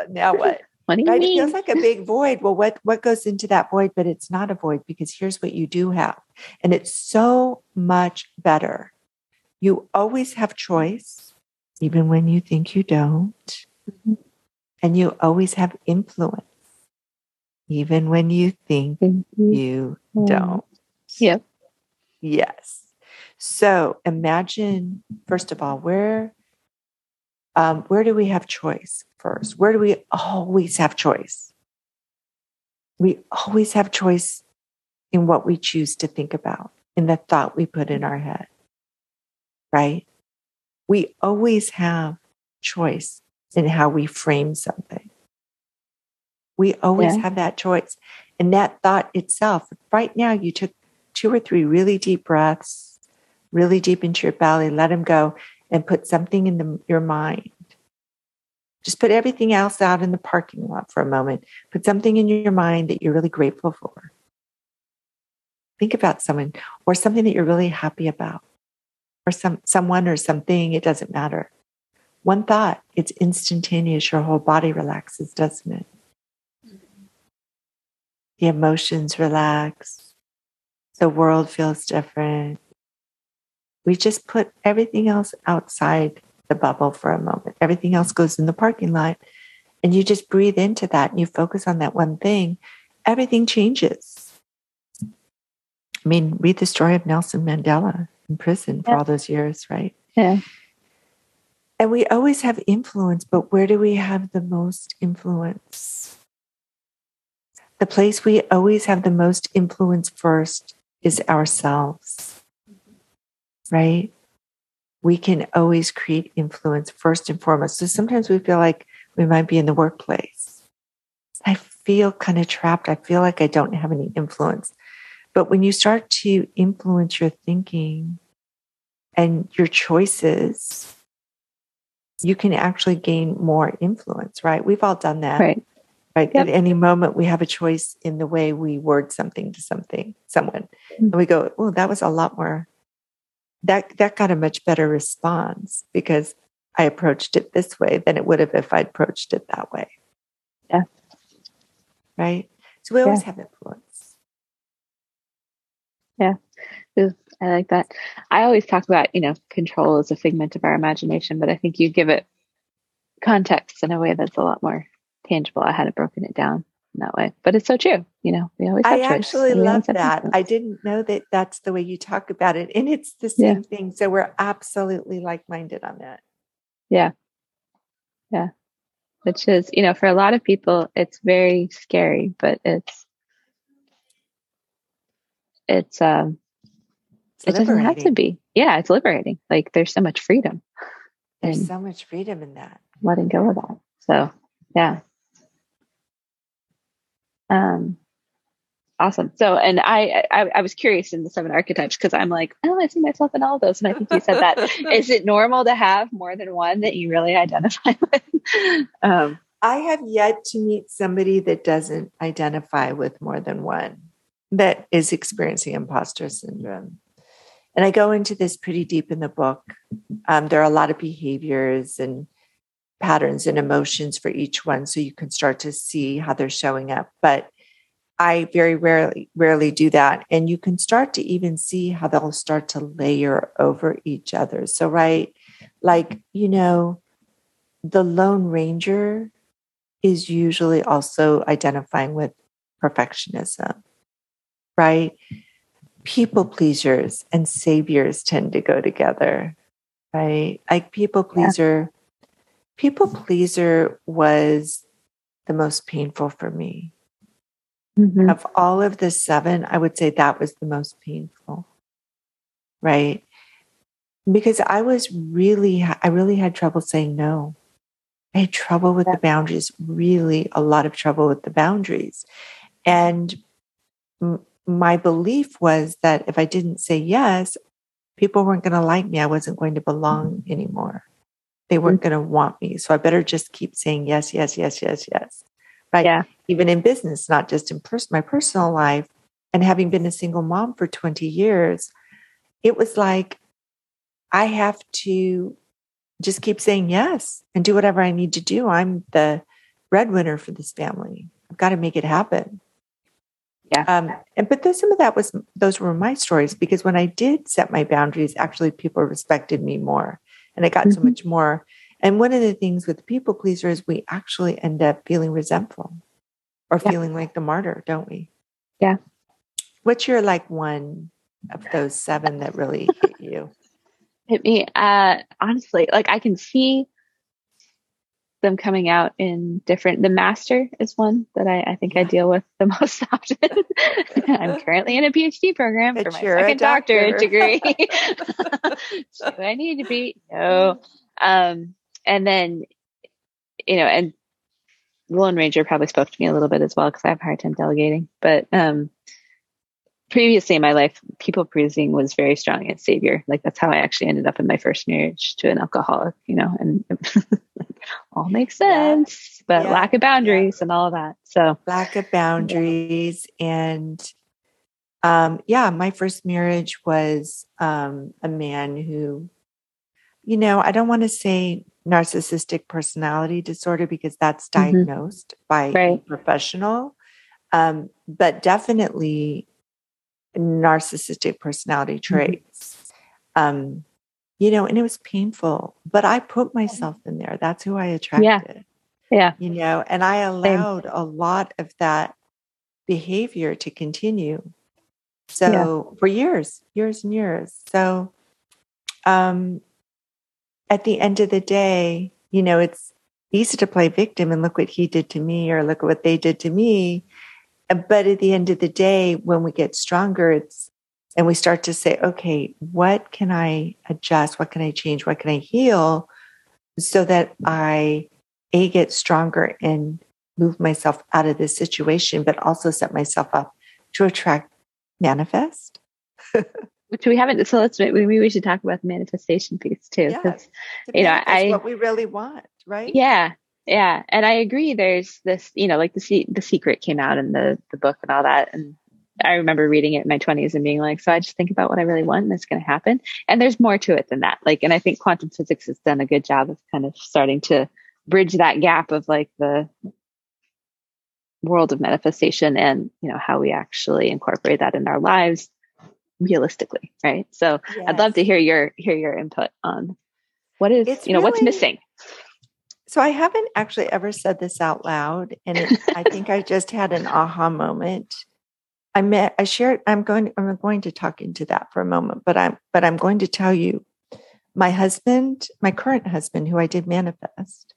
[SPEAKER 2] Now what?
[SPEAKER 1] What do you
[SPEAKER 2] right?
[SPEAKER 1] mean?
[SPEAKER 2] It feels like a big void. Well, what, what goes into that void? But it's not a void because here's what you do have. And it's so much better. You always have choice, even when you think you don't. Mm-hmm. And you always have influence, even when you think mm-hmm. you don't.
[SPEAKER 1] Yep.
[SPEAKER 2] Yes. So imagine, first of all, where um, where do we have choice first? Where do we always have choice? We always have choice in what we choose to think about, in the thought we put in our head, right? We always have choice in how we frame something. We always yeah. have that choice. And that thought itself, right now, you took two or three really deep breaths, really deep into your belly, let them go, and put something in the, your mind just put everything else out in the parking lot for a moment. Put something in your mind that you're really grateful for. Think about someone or something that you're really happy about, or some someone or something. It doesn't matter. One thought, it's instantaneous. Your whole body relaxes, doesn't it? The emotions relax. The world feels different. We just put everything else outside the bubble for a moment. Everything else goes in the parking lot. And you just breathe into that and you focus on that one thing, everything changes. I mean, read the story of Nelson Mandela in prison for all those years, right?
[SPEAKER 1] Yeah.
[SPEAKER 2] And we always have influence, but where do we have the most influence? The place we always have the most influence first is ourselves, right? We can always create influence first and foremost. So sometimes we feel like we might be in the workplace. I feel kind of trapped. I feel like I don't have any influence. But when you start to influence your thinking and your choices, you can actually gain more influence, right? We've all done that.
[SPEAKER 1] Right.
[SPEAKER 2] Right. Yep. At any moment, we have a choice in the way we word something to something, someone. Mm-hmm. And we go, oh, that was a lot more that that got a much better response because I approached it this way than it would have if I'd approached it that way.
[SPEAKER 1] Yeah.
[SPEAKER 2] Right. So we always yeah. have influence.
[SPEAKER 1] Yeah. I like that. I always talk about, you know, control as a figment of our imagination, but I think you give it context in a way that's a lot more tangible. I hadn't broken it down that way. But it's so true. You know, we always. Have I
[SPEAKER 2] actually love that. I didn't know that that's the way you talk about it, and it's the same yeah. thing. So we're absolutely like-minded on that.
[SPEAKER 1] Yeah, yeah. Which is, you know, for a lot of people, it's very scary, but it's it's um it's it doesn't have to be. Yeah, it's liberating. Like there's so much freedom.
[SPEAKER 2] There's so much freedom in that.
[SPEAKER 1] Letting go of that. So yeah. Um, awesome. So, and I, I, I was curious in the seven archetypes because I'm like, oh, I see myself in all those, and I think you said that. [LAUGHS] Is it normal to have more than one that you really identify [LAUGHS] with?
[SPEAKER 2] Um, I have yet to meet somebody that doesn't identify with more than one that is experiencing imposter syndrome. And I go into this pretty deep in the book. Um, there are a lot of behaviors and patterns and emotions for each one so you can start to see how they're showing up but i very rarely rarely do that and you can start to even see how they'll start to layer over each other. So right like you know the lone ranger is usually also identifying with perfectionism right? People pleasers and saviors tend to go together right? Like people pleaser yeah people pleaser was the most painful for me. Mm-hmm. Of all of the seven, I would say that was the most painful. Right. Because I was really, I really had trouble saying no. I had trouble with yeah. the boundaries, really a lot of trouble with the boundaries. And m- my belief was that if I didn't say yes, people weren't going to like me. I wasn't going to belong anymore they weren't mm-hmm. going to want me. So I better just keep saying yes, yes, yes, yes, yes. Right.
[SPEAKER 1] Yeah.
[SPEAKER 2] even in business, not just in pers- my personal life. And having been a single mom for 20 years, it was like I have to just keep saying yes and do whatever I need to do. I'm the breadwinner for this family. I've got to make it happen.
[SPEAKER 1] Yeah.
[SPEAKER 2] Um, and but those, some of that was those were my stories because when I did set my boundaries, actually people respected me more, and I got mm-hmm. so much more. And one of the things with people pleaser is we actually end up feeling resentful or yeah. feeling like the martyr, don't we?
[SPEAKER 1] Yeah.
[SPEAKER 2] What's your like one of those seven that really hit you? [LAUGHS]
[SPEAKER 1] Hit me. Uh, honestly, like I can see them coming out in different the master is one that I, I think I deal with the [LAUGHS] most often. [LAUGHS] I'm currently in a PhD program for my second doctor. doctorate degree. [LAUGHS] Do I need to be? No. Um, and then, you know, and Lone Ranger probably spoke to me a little bit as well because I have a hard time delegating. But um, previously in my life, people pleasing was very strong as savior. Like that's how I actually ended up in my first marriage to an alcoholic, you know, and all makes sense, yeah. but yeah. lack of boundaries yeah. and all of that. So
[SPEAKER 2] lack of boundaries and um, yeah, my first marriage was um, a man who, you know, I don't want to say narcissistic personality disorder because that's mm-hmm. diagnosed mm-hmm. by right. a professional, um, but definitely narcissistic personality mm-hmm. traits. Mm-hmm you know, and it was painful, but I put myself in there. That's who I attracted.
[SPEAKER 1] Yeah. Yeah.
[SPEAKER 2] You know, and I allowed Same. a lot of that behavior to continue. So yeah. for years, years and years. So um at the end of the day, you know, it's easy to play victim and look what he did to me or look at what they did to me. But at the end of the day, when we get stronger, it's and we start to say, okay, what can I adjust? What can I change? What can I heal so that I, A, get stronger and move myself out of this situation, but also set myself up to attract manifest? [LAUGHS]
[SPEAKER 1] Which we haven't. So let's maybe we should talk about the manifestation piece too.
[SPEAKER 2] Yeah, you know, I what we really want, right?
[SPEAKER 1] Yeah, yeah, and I agree. There's this, you know, like the the secret came out in the the book and all that, and I remember reading it in my 20s and being like, so I just think about what I really want and it's going to happen. And there's more to it than that. Like, and I think quantum physics has done a good job of kind of starting to bridge that gap of like the world of manifestation and, you know, how we actually incorporate that in our lives realistically. Right. So yes. I'd love to hear your, hear your input on what is, it's you know, really, what's missing.
[SPEAKER 2] So I haven't actually ever said this out loud. And it, I think I just had an aha moment I met, I shared, I'm going, I'm going to talk into that for a moment, but I'm, but I'm going to tell you my husband, my current husband, who I did manifest.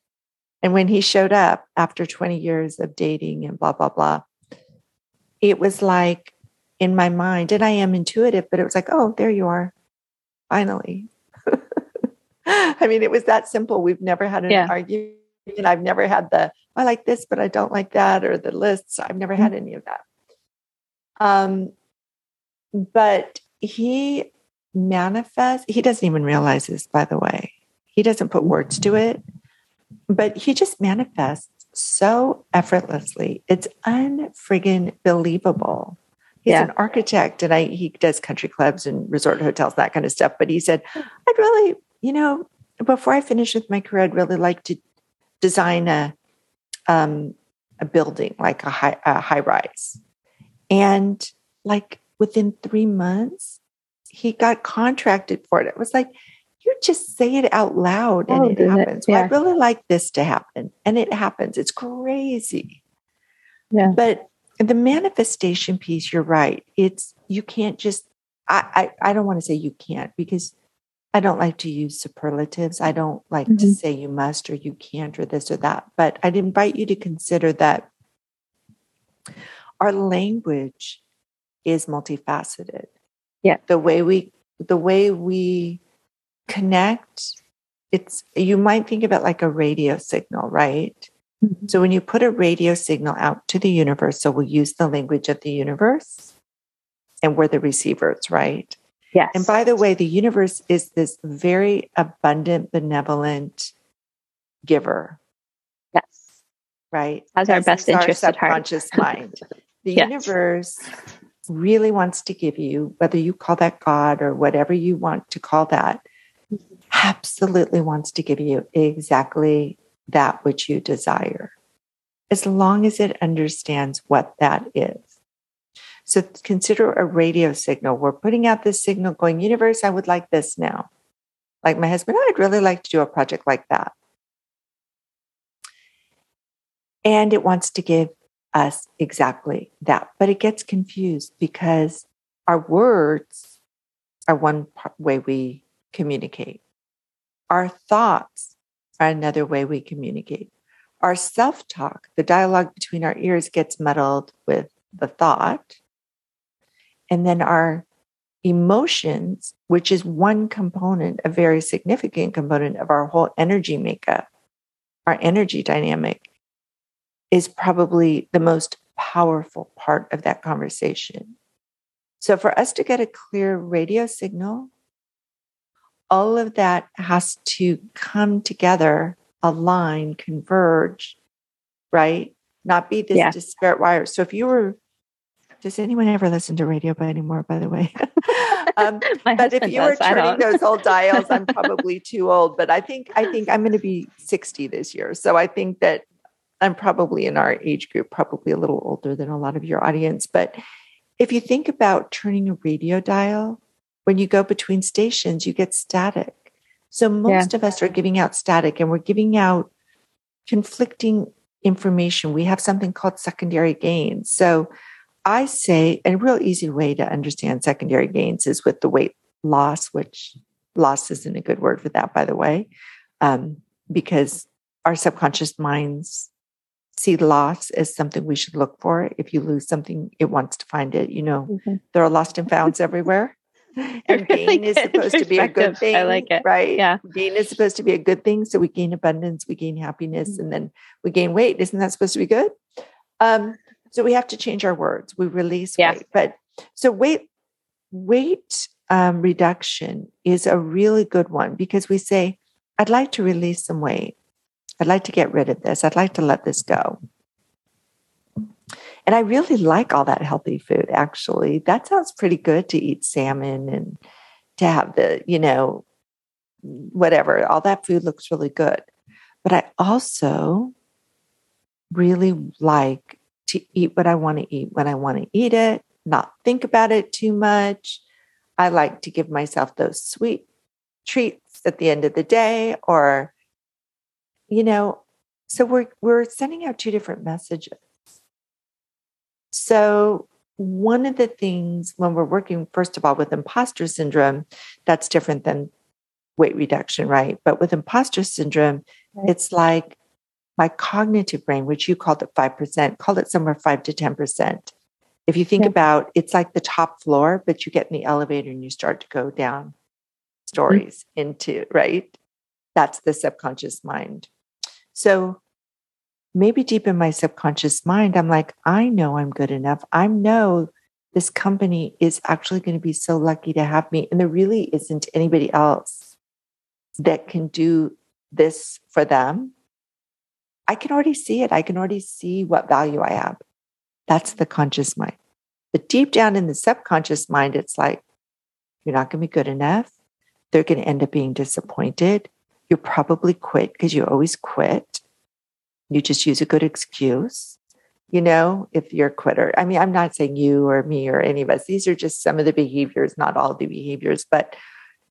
[SPEAKER 2] And when he showed up after 20 years of dating and blah, blah, blah, it was like in my mind, and I am intuitive, but it was like, oh, there you are. Finally. [LAUGHS] I mean, it was that simple. We've never had an yeah. argument. I've never had the, I like this, but I don't like that, or the lists. I've never mm-hmm. had any of that. Um, but he manifests, he doesn't even realize this, by the way. He doesn't put words to it, but he just manifests so effortlessly. It's unfriggin' believable. He's yeah. an architect and I he does country clubs and resort hotels, that kind of stuff. But he said, I'd really, you know, before I finish with my career, I'd really like to design a um, a building like a high a high rise. And like within three months, he got contracted for it. It was like, you just say it out loud and oh, it happens. It? Yeah. Well, I really like this to happen. And it happens. It's crazy. Yeah. But the manifestation piece, you're right. It's you can't just I, I, I don't want to say you can't because I don't like to use superlatives. I don't like mm-hmm. to say you must or you can't or this or that. But I'd invite you to consider that our language is multifaceted.
[SPEAKER 1] Yeah.
[SPEAKER 2] The way we the way we connect, it's you might think of it like a radio signal, right? Mm-hmm. So when you put a radio signal out to the universe, so we'll use the language of the universe and we're the receivers, right?
[SPEAKER 1] Yes.
[SPEAKER 2] And by the way, the universe is this very abundant, benevolent giver.
[SPEAKER 1] Yes.
[SPEAKER 2] right?
[SPEAKER 1] Has our best interest
[SPEAKER 2] our subconscious mind. [LAUGHS] The yes. universe really wants to give you, whether you call that God or whatever you want to call that, absolutely wants to give you exactly that which you desire, as long as it understands what that is. So consider a radio signal. We're putting out this signal going, universe, I would like this now. Like my husband, I'd really like to do a project like that. And it wants to give us exactly that. But it gets confused because our words are one way we communicate, our thoughts are another way we communicate. Our self talk, the dialogue between our ears, gets muddled with the thought. And then our emotions, which is one component, a very significant component of our whole energy makeup, our energy dynamic, is probably the most powerful part of that conversation. So, for us to get a clear radio signal, all of that has to come together, align, converge, right? Not be this yeah. disparate wire. So, if you were, does anyone ever listen to radio by anymore, by the way? [LAUGHS] um, but if you does, were turning those old dials, I'm [LAUGHS] probably too old. But I think I think I'm going to be 60 this year. So I think that I'm probably in our age group, probably a little older than a lot of your audience. But if you think about turning a radio dial, when you go between stations, you get static. So most yeah. of us are giving out static and we're giving out conflicting information. We have something called secondary gains. So I say a real easy way to understand secondary gains is with the weight loss, which loss isn't a good word for that, by the way, um, because our subconscious minds see loss as something we should look for. If you lose something, it wants to find it. You know, mm-hmm. there are lost and founds everywhere. [LAUGHS] And gain is supposed to be a good thing. I
[SPEAKER 1] like it.
[SPEAKER 2] Right?
[SPEAKER 1] Yeah.
[SPEAKER 2] Gain is supposed to be a good thing. So we gain abundance, we gain happiness, mm-hmm. and then we gain weight. Isn't that supposed to be good? Um, so we have to change our words. We release yeah. weight. But so weight, weight um, reduction is a really good one because we say, I'd like to release some weight. I'd like to get rid of this. I'd like to let this go. And I really like all that healthy food, actually. That sounds pretty good to eat salmon and to have the, you know, whatever. All that food looks really good. But I also really like to eat what I want to eat when I want to eat it, not think about it too much. I like to give myself those sweet treats at the end of the day or you know, so we're we're sending out two different messages. So one of the things when we're working first of all with imposter syndrome, that's different than weight reduction, right? But with imposter syndrome, right. it's like my cognitive brain, which you called it 5%, call it somewhere 5 to 10%. If you think yeah. about it's like the top floor, but you get in the elevator and you start to go down mm-hmm. stories mm-hmm. into, right? That's the subconscious mind. So maybe deep in my subconscious mind, I'm like, I know I'm good enough. I know this company is actually going to be so lucky to have me. And there really isn't anybody else that can do this for them. I can already see it. I can already see what value I have. That's the conscious mind. But deep down in the subconscious mind, it's like, you're not going to be good enough. They're going to end up being disappointed you probably quit because you always quit. You just use a good excuse, you know, if you're a quitter. I mean, I'm not saying you or me or any of us, these are just some of the behaviors, not all the behaviors, but,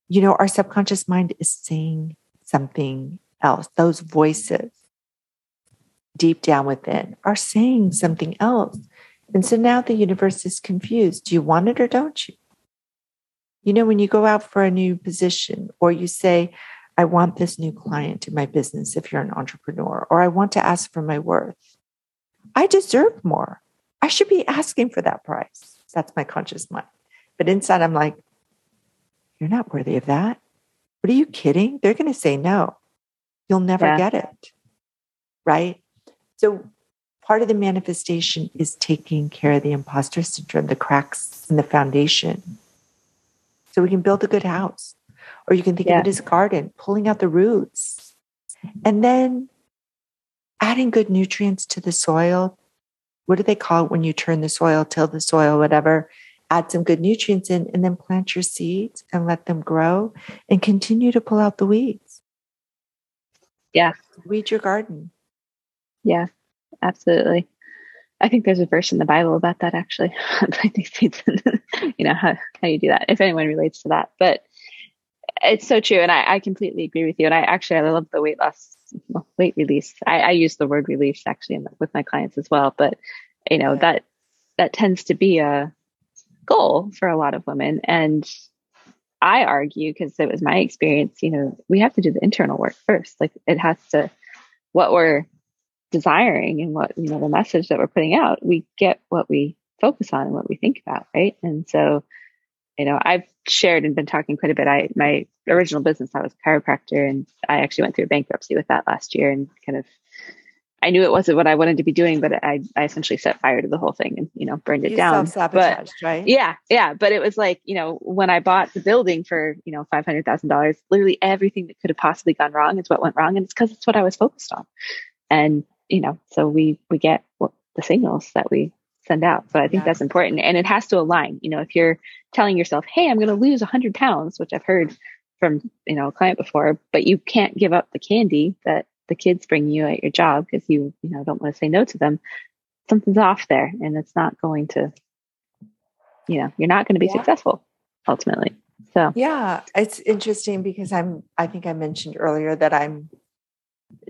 [SPEAKER 2] you know, our subconscious mind is saying something else. Those voices deep down within are saying something else. And so now the universe is confused. Do you want it or don't you? You know, when you go out for a new position or you say, I want this new client in my business if you're an entrepreneur, or I want to ask for my worth. I deserve more. I should be asking for that price. That's my conscious mind. But inside, I'm like, you're not worthy of that. What are you kidding? They're going to say no. You'll never yeah. get it. Right. So, part of the manifestation is taking care of the imposter syndrome, the cracks in the foundation, so we can build a good house. Or you can think yeah. of it as a garden, pulling out the roots. And then adding good nutrients to the soil. What do they call it when you turn the soil, till the soil, whatever? Add some good nutrients in and then plant your seeds and let them grow and continue to pull out the weeds.
[SPEAKER 1] Yeah.
[SPEAKER 2] Weed your garden.
[SPEAKER 1] Yeah, absolutely. I think there's a verse in the Bible about that actually. [LAUGHS] planting seeds, [LAUGHS] you know how how you do that. If anyone relates to that, but it's so true, and I, I completely agree with you. And I actually I love the weight loss, weight release. I, I use the word release actually with my clients as well. But you know that that tends to be a goal for a lot of women, and I argue because it was my experience. You know, we have to do the internal work first. Like it has to what we're desiring and what you know the message that we're putting out we get what we focus on and what we think about right and so you know i've shared and been talking quite a bit. I my original business i was a chiropractor and i actually went through bankruptcy with that last year and kind of i knew it wasn't what i wanted to be doing but i, I essentially set fire to the whole thing and you know burned it
[SPEAKER 2] you
[SPEAKER 1] down.
[SPEAKER 2] self-sabotaged right?
[SPEAKER 1] yeah yeah. But it was like you know when i bought the building for you know $500000 literally everything that could have possibly gone wrong is what went wrong and it's because it's what i was focused on. And you know, so we we get what, the signals that we send out. So I think yeah. that's important, and it has to align. You know, if you're telling yourself, "Hey, I'm going to lose 100 pounds," which I've heard from you know a client before, but you can't give up the candy that the kids bring you at your job because you you know don't want to say no to them. Something's off there, and it's not going to, you know, you're not going to be yeah. successful ultimately. So
[SPEAKER 2] yeah, it's interesting because I'm. I think I mentioned earlier that I'm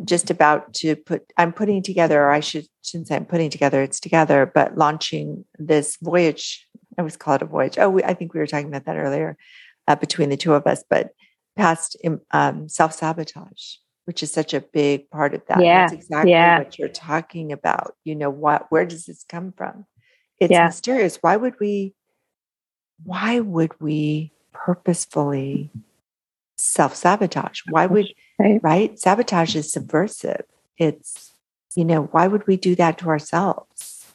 [SPEAKER 2] just about to put i'm putting together or i should shouldn't say i'm putting together it's together but launching this voyage i always call it a voyage. Oh we, i think we were talking about that earlier uh, between the two of us but past um, self-sabotage which is such a big part of that.
[SPEAKER 1] Yeah
[SPEAKER 2] that's exactly
[SPEAKER 1] yeah.
[SPEAKER 2] what you're talking about. You know what where does this come from? It's yeah. mysterious. Why would we why would we purposefully self-sabotage why would right. right? Sabotage is subversive. It's, you know, why would we do that to ourselves?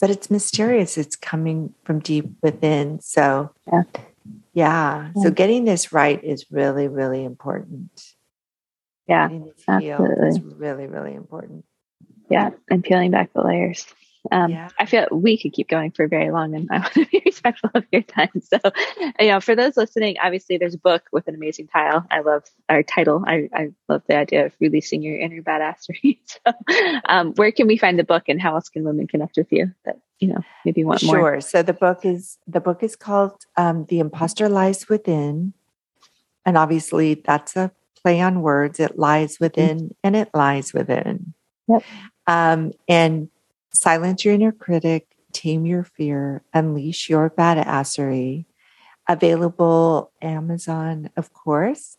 [SPEAKER 2] But it's mysterious. It's coming from deep within. So, yeah. yeah. So, getting this right is really, really important.
[SPEAKER 1] Yeah. Absolutely.
[SPEAKER 2] is really, really important.
[SPEAKER 1] Yeah. And peeling back the layers. Um, yeah. I feel we could keep going for very long, and I [LAUGHS] want to be respectful of your time. So, you know, for those listening, obviously there's a book with an amazing title. I love our title. I, I love the idea of releasing your inner badassery. [LAUGHS] so, um, where can we find the book, and how else can women connect with you? That you know, maybe want
[SPEAKER 2] sure.
[SPEAKER 1] more. Sure.
[SPEAKER 2] So the book is the book is called um, "The Imposter Lies Within," and obviously that's a play on words. It lies within, mm-hmm. and it lies within.
[SPEAKER 1] Yep.
[SPEAKER 2] Um, and Silence your inner critic, tame your fear, unleash your badassery. Available Amazon, of course,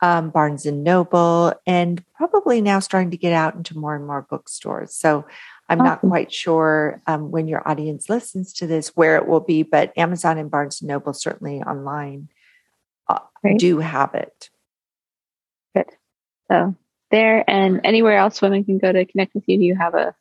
[SPEAKER 2] um, Barnes and Noble, and probably now starting to get out into more and more bookstores. So I'm awesome. not quite sure um, when your audience listens to this where it will be, but Amazon and Barnes and Noble certainly online uh, do have it.
[SPEAKER 1] Good. So there and anywhere else women can go to connect with you. Do you have a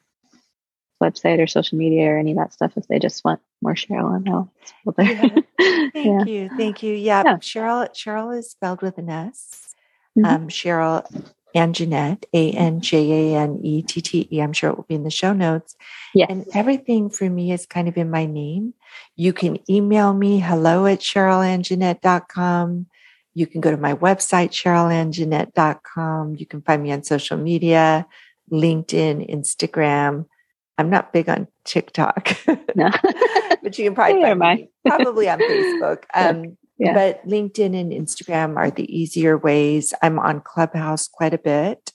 [SPEAKER 1] website or social media or any of that stuff if they just want more Sheryl and Al.
[SPEAKER 2] Yeah. [LAUGHS] Thank yeah. you. Thank you. Yeah, yeah, Sheryl Sheryl is spelled with an S. Mm-hmm. Um, Sheryl Anjanette, A N J A N E T T E. I'm sure it will be in the show notes.
[SPEAKER 1] Yeah.
[SPEAKER 2] And everything for me is kind of in my name. You can email me hello at sherylanjanette.com. You can go to my website, sherylanjanette.com. You can find me on social media, LinkedIn, Instagram. I'm not big on TikTok, [LAUGHS] no. [LAUGHS] but you can probably find me probably on Facebook. [LAUGHS] Um, yeah. But LinkedIn and Instagram are the easier ways. I'm on Clubhouse quite a bit.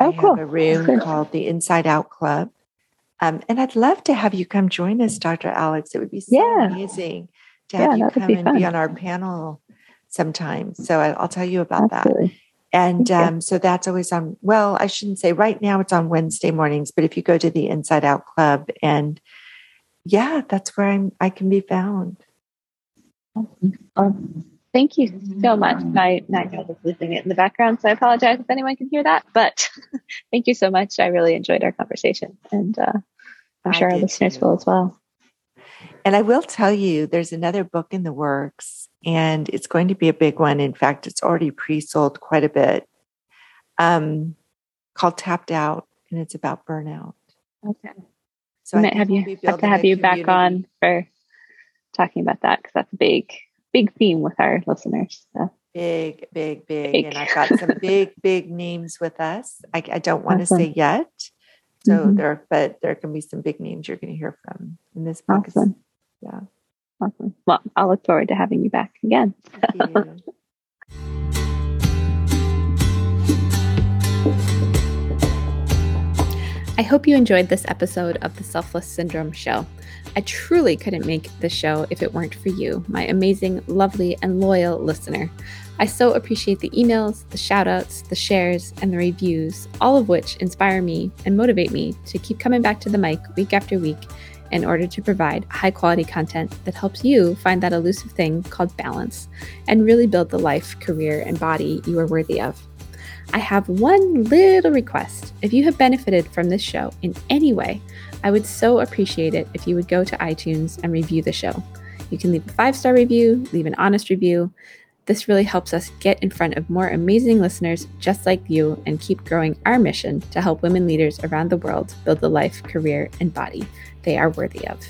[SPEAKER 1] Oh, I cool.
[SPEAKER 2] have a room called the Inside Out Club. Um, and I'd love to have you come join us, Dr. Alex. It would be so
[SPEAKER 1] yeah.
[SPEAKER 2] amazing to have yeah, you come be and fun. be on our panel sometime. So I, will tell you about Absolutely. that. And um, so that's always on, well, I shouldn't say right now it's on Wednesday mornings, but if you go to the Inside Out Club and yeah, that's where I'm, I can be found.
[SPEAKER 1] thank you so much. My night was losing it in the background, so I apologize if anyone can hear that. But [LAUGHS] thank you so much. I really enjoyed our conversation, and uh, I'm sure our listeners too. will as well.
[SPEAKER 2] And I will tell you, there's another book in the works and it's going to be a big one. In fact, it's already pre sold quite a bit, um, called Tapped Out. and it's about burnout.
[SPEAKER 4] Okay. So I have you have to have you back on for talking about that because that's a big, big theme with our listeners. So.
[SPEAKER 2] Big, big, big, big, and I've got some [LAUGHS] big, big names with us. I, I don't want awesome. to say yet. So mm-hmm. there, but there can be some big names you're going to hear from in this book.
[SPEAKER 4] Awesome. Yeah. Awesome. Well, I'll look forward to having you back again. [LAUGHS] I hope you enjoyed this episode of the Selfless Syndrome Show. I truly couldn't make this show if it weren't for you, my amazing, lovely, and loyal listener. I so appreciate the emails, the shoutouts, the shares, and the reviews, all of which inspire me and motivate me to keep coming back to the mic week after week in order to provide high quality content that helps you find that elusive thing called balance and really build the life, career, and body you are worthy of. I have one little request. If you have benefited from this show in any way, I would so appreciate it if you would go to iTunes and review the show. You can leave a five star review, leave an honest review. This really helps us get in front of more amazing listeners just like you and keep growing our mission to help women leaders around the world build the life, career, and body they are worthy of.